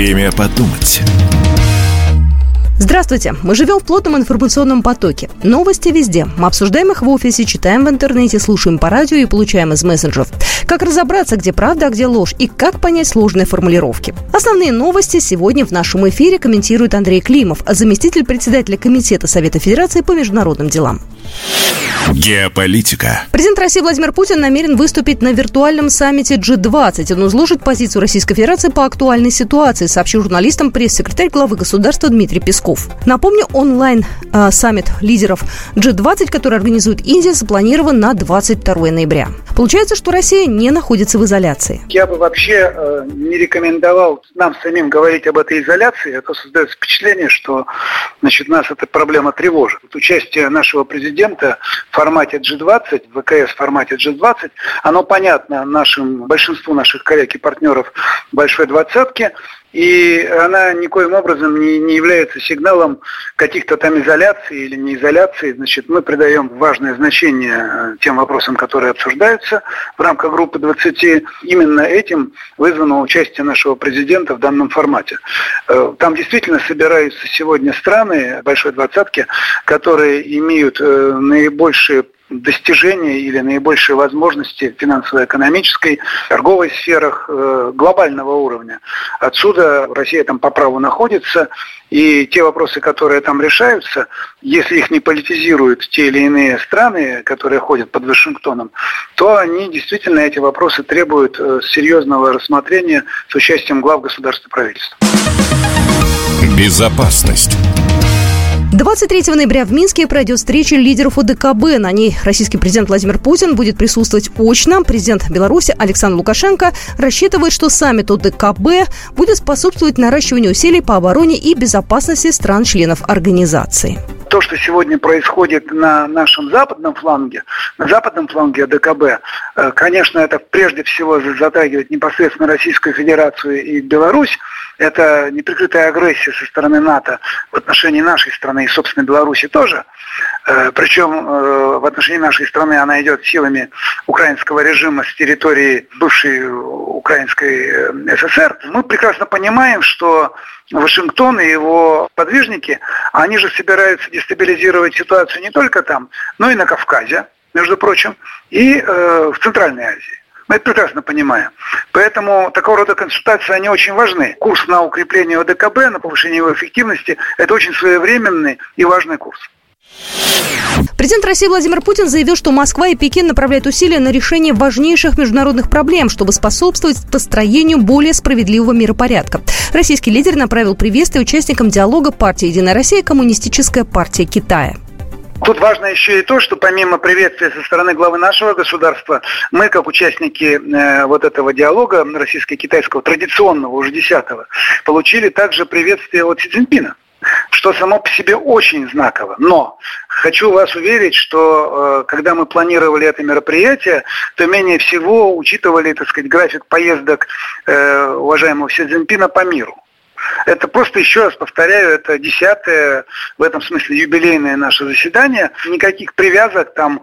Время подумать. Здравствуйте! Мы живем в плотном информационном потоке. Новости везде. Мы обсуждаем их в офисе, читаем в интернете, слушаем по радио и получаем из мессенджеров. Как разобраться, где правда, а где ложь, и как понять сложные формулировки. Основные новости сегодня в нашем эфире комментирует Андрей Климов, заместитель председателя Комитета Совета Федерации по международным делам. Геополитика. Президент России Владимир Путин намерен выступить на виртуальном саммите G20. Он изложит позицию Российской Федерации по актуальной ситуации, сообщил журналистам пресс-секретарь главы государства Дмитрий Песков. Напомню, онлайн-саммит э, лидеров G20, который организует Индия, запланирован на 22 ноября. Получается, что Россия не находится в изоляции. Я бы вообще э, не рекомендовал нам самим говорить об этой изоляции. Это создает впечатление, что значит, нас эта проблема тревожит. Вот участие нашего президента в формате G20, в ВКС формате G20, оно понятно нашим, большинству наших коллег и партнеров Большой Двадцатки, и она никоим образом не, не является сигналом каких-то там изоляций или не изоляции. Значит, мы придаем важное значение э, тем вопросам, которые обсуждаются в рамках группы 20. Именно этим вызвано участие нашего президента в данном формате. Э, там действительно собираются сегодня страны большой двадцатки, которые имеют э, наибольшие достижения или наибольшие возможности финансово-экономической, торговой сферах э, глобального уровня. Отсюда Россия там по праву находится, и те вопросы, которые там решаются, если их не политизируют те или иные страны, которые ходят под Вашингтоном, то они действительно эти вопросы требуют э, серьезного рассмотрения с участием глав государства и правительства. Безопасность. 23 ноября в Минске пройдет встреча лидеров ОДКБ. На ней российский президент Владимир Путин будет присутствовать очно. Президент Беларуси Александр Лукашенко рассчитывает, что саммит ОДКБ будет способствовать наращиванию усилий по обороне и безопасности стран-членов организации то, что сегодня происходит на нашем западном фланге, на западном фланге АДКБ, э, конечно, это прежде всего затрагивает непосредственно Российскую Федерацию и Беларусь. Это неприкрытая агрессия со стороны НАТО в отношении нашей страны и, собственно, Беларуси тоже. Э, Причем э, в отношении нашей страны она идет силами украинского режима с территории бывшей Украинской ССР. Мы прекрасно понимаем, что Вашингтон и его подвижники, они же собираются дестабилизировать ситуацию не только там, но и на Кавказе, между прочим, и э, в Центральной Азии. Мы это прекрасно понимаем. Поэтому такого рода консультации, они очень важны. Курс на укрепление ОДКБ, на повышение его эффективности – это очень своевременный и важный курс. Президент России Владимир Путин заявил, что Москва и Пекин направляют усилия на решение важнейших международных проблем, чтобы способствовать построению более справедливого миропорядка. Российский лидер направил приветствие участникам диалога партии «Единая Россия» и Коммунистическая партия Китая. Тут важно еще и то, что помимо приветствия со стороны главы нашего государства, мы, как участники э, вот этого диалога российско-китайского, традиционного, уже десятого, получили также приветствие от Си Цзиньпина что само по себе очень знаково. Но хочу вас уверить, что э, когда мы планировали это мероприятие, то менее всего учитывали, так сказать, график поездок э, уважаемого Си Цзиньпина по миру. Это просто, еще раз повторяю, это десятое, в этом смысле юбилейное наше заседание. Никаких привязок там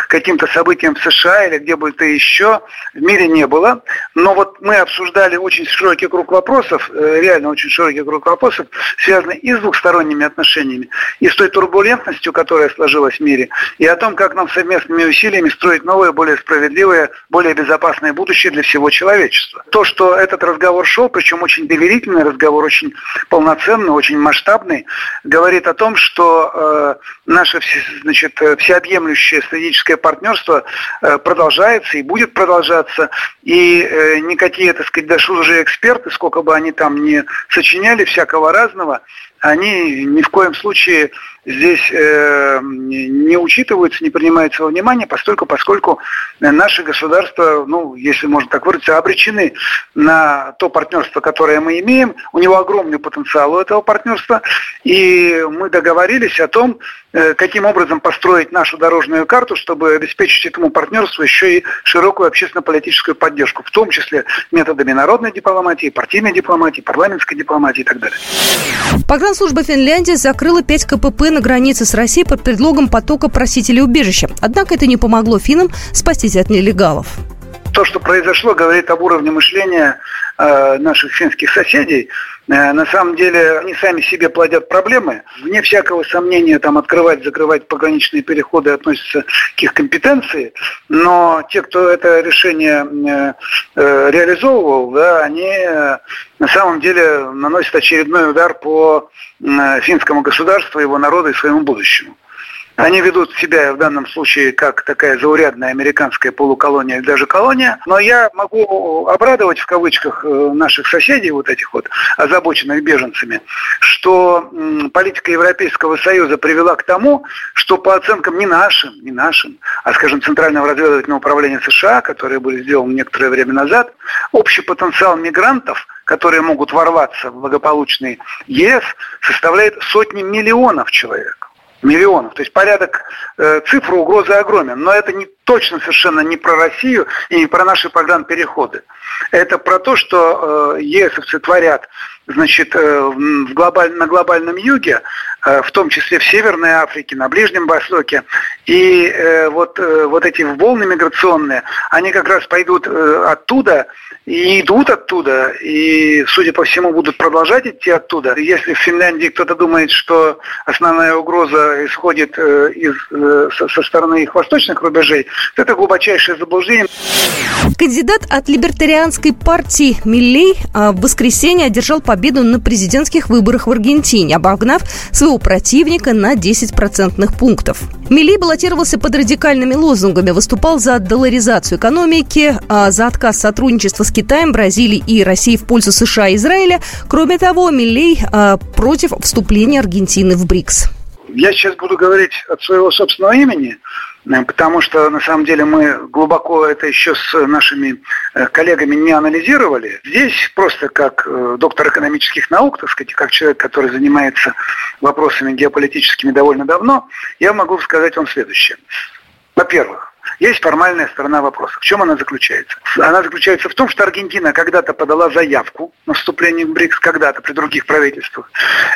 к каким-то событиям в США или где бы то еще в мире не было. Но вот мы обсуждали очень широкий круг вопросов, э, реально очень широкий круг вопросов, связанный и с двухсторонними отношениями, и с той турбулентностью, которая сложилась в мире, и о том, как нам совместными усилиями строить новое, более справедливое, более безопасное будущее для всего человечества. То, что этот разговор шел, причем очень доверительный разговор, очень полноценный, очень масштабный, говорит о том, что э, наше значит, всеобъемлющее стратегическое партнерство э, продолжается и будет продолжаться. И э, никакие, так сказать, даже уже эксперты, сколько бы они там не сочиняли всякого разного, они ни в коем случае здесь э, не учитываются, не принимаются во внимание, поскольку, поскольку наши государства, ну, если можно так выразиться, обречены на то партнерство, которое мы имеем. У него огромный потенциал у этого партнерства. И мы договорились о том, э, каким образом построить нашу дорожную карту, чтобы обеспечить этому партнерству еще и широкую общественно-политическую поддержку, в том числе методами народной дипломатии, партийной дипломатии, парламентской дипломатии и так далее. Погранслужба Финляндии закрыла 5 КПП на границе с Россией под предлогом потока просителей убежища. Однако это не помогло финнам спастись от нелегалов. То, что произошло, говорит об уровне мышления э, наших финских соседей. э, на самом деле они сами себе плодят проблемы. Вне всякого сомнения там открывать, закрывать пограничные переходы относятся к их компетенции, но те, кто это решение э, реализовывал, да, они на самом деле наносят очередной удар по финскому государству, его народу и своему будущему. Они ведут себя в данном случае как такая заурядная американская полуколония или даже колония. Но я могу обрадовать в кавычках э, наших соседей, вот этих вот озабоченных беженцами, что политика Европейского Союза привела к тому, что по оценкам не нашим, не нашим, а, скажем, Центрального разведывательного управления США, которые были сделаны некоторое время назад, общий потенциал мигрантов – которые могут ворваться в благополучный ЕС, составляет сотни миллионов человек миллионов. То есть порядок э, цифры угрозы огромен. Но это не точно совершенно не про Россию и не про наши переходы. Это про то, что э, ЕСовцы творят значит, э, в глобаль, на глобальном юге, в том числе в Северной Африке, на Ближнем Востоке. И э, вот, э, вот эти волны миграционные, они как раз пойдут э, оттуда, и идут оттуда, и, судя по всему, будут продолжать идти оттуда. Если в Финляндии кто-то думает, что основная угроза исходит э, из, э, со стороны их восточных рубежей, то это глубочайшее заблуждение. Кандидат от либертарианской партии Миллей в воскресенье одержал победу на президентских выборах в Аргентине, обогнав своего противника на 10 процентных пунктов. Милей баллотировался под радикальными лозунгами, выступал за долларизацию экономики, а, за отказ сотрудничества с Китаем, Бразилией и Россией в пользу США и Израиля. Кроме того, Милей а, против вступления Аргентины в БРИКС. Я сейчас буду говорить от своего собственного имени, потому что на самом деле мы глубоко это еще с нашими э, коллегами не анализировали. Здесь просто как э, доктор экономических наук, так сказать, как человек, который занимается вопросами геополитическими довольно давно, я могу сказать вам следующее. Во-первых, есть формальная сторона вопроса. В чем она заключается? Она заключается в том, что Аргентина когда-то подала заявку на вступление в БРИКС, когда-то при других правительствах.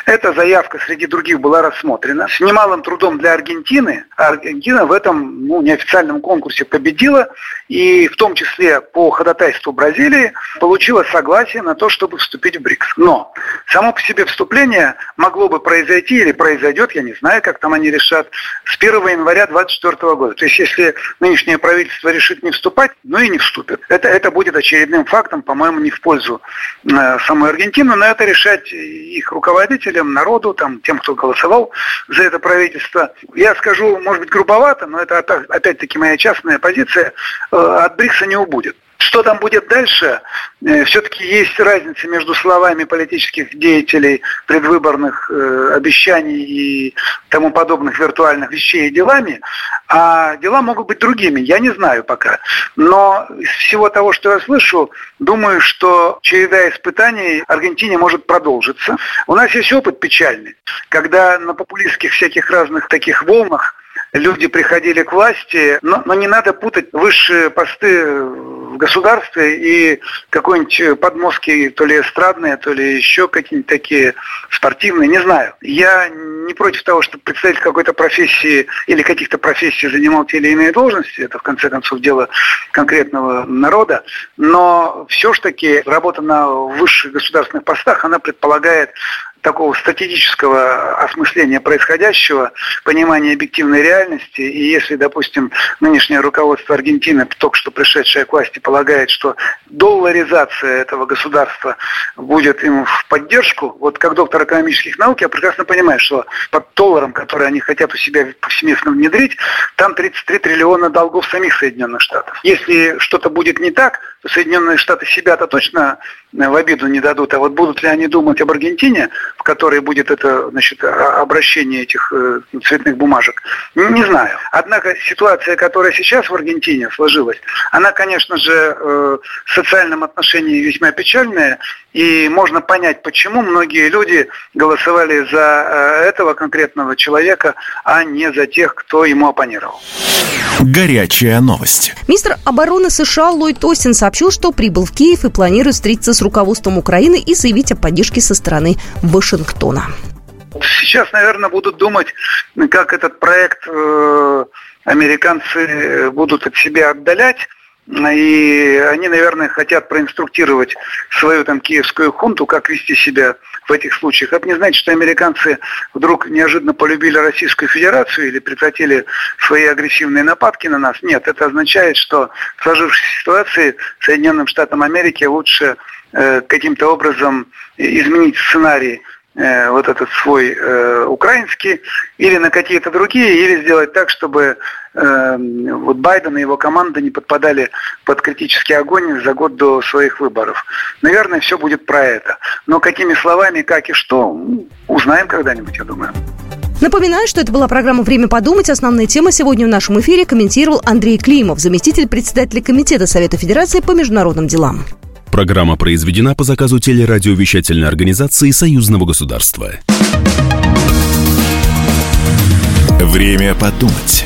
Эта заявка среди других была рассмотрена. С немалым трудом для Аргентины. Аргентина в этом ну, неофициальном конкурсе победила. И в том числе по ходатайству Бразилии получила согласие на то, чтобы вступить в БРИКС. Но само по себе вступление могло бы произойти или произойдет, я не знаю, как там они решат, с 1 января 2024 года. То есть если нынешнее правительство решит не вступать, ну и не вступит. Это, это будет очередным фактом, по-моему, не в пользу э, самой Аргентины, но это решать их руководителям, народу, там, тем, кто голосовал за это правительство. Я скажу, может быть, грубовато, но это опять-таки моя частная позиция, э, от БРИКСа не убудет. Что там будет дальше? Э, Все-таки есть разница между словами политических деятелей, предвыборных э, обещаний и тому подобных виртуальных вещей и делами, а дела могут быть другими, я не знаю пока. Но из всего того, что я слышу, думаю, что череда испытаний Аргентине может продолжиться. У нас есть опыт печальный, когда на популистских всяких разных таких волнах люди приходили к власти, но, но не надо путать высшие посты в государстве и какой-нибудь подмостки, то ли эстрадные, то ли еще какие-нибудь такие спортивные, не знаю. Я не против того, чтобы представитель какой-то профессии или каких-то профессий занимал те или иные должности, это в конце концов дело конкретного народа, но все ж таки работа на высших государственных постах, она предполагает такого статистического осмысления происходящего, понимания объективной реальности. И если, допустим, нынешнее руководство Аргентины, только что пришедшее к власти, полагает, что долларизация этого государства будет им в поддержку, вот как доктор экономических наук, я прекрасно понимаю, что под долларом, который они хотят у себя повсеместно внедрить, там 33 триллиона долгов самих Соединенных Штатов. Если что-то будет не так, Соединенные Штаты себя-то точно в обиду не дадут. А вот будут ли они думать об Аргентине, в которой будет это значит, обращение этих э, цветных бумажек, не знаю. Однако ситуация, которая сейчас в Аргентине сложилась, она, конечно же, э, в социальном отношении весьма печальная, и можно понять, почему многие люди голосовали за э, этого конкретного человека, а не за тех, кто ему оппонировал. Горячая новость. Министр обороны США Ллойд Остин сообщил, что прибыл в Киев и планирует встретиться с руководством Украины и заявить о поддержке со стороны Вашингтона. Сейчас, наверное, будут думать, как этот проект э, американцы будут от себя отдалять. И они, наверное, хотят проинструктировать свою там киевскую хунту, как вести себя в этих случаях. Это не значит, что американцы вдруг неожиданно полюбили Российскую Федерацию или прекратили свои агрессивные нападки на нас. Нет, это означает, что в сложившейся ситуации Соединенным Штатам Америки лучше э, каким-то образом изменить сценарий Э, вот этот свой э, украинский или на какие-то другие, или сделать так, чтобы э, вот Байден и его команда не подпадали под критический огонь за год до своих выборов. Наверное, все будет про это. Но какими словами, как и что, узнаем когда-нибудь, я думаю. Напоминаю, что это была программа «Время подумать». Основные темы сегодня в нашем эфире комментировал Андрей Климов, заместитель председателя Комитета Совета Федерации по международным делам. Программа произведена по заказу телерадиовещательной организации Союзного государства. Время подумать.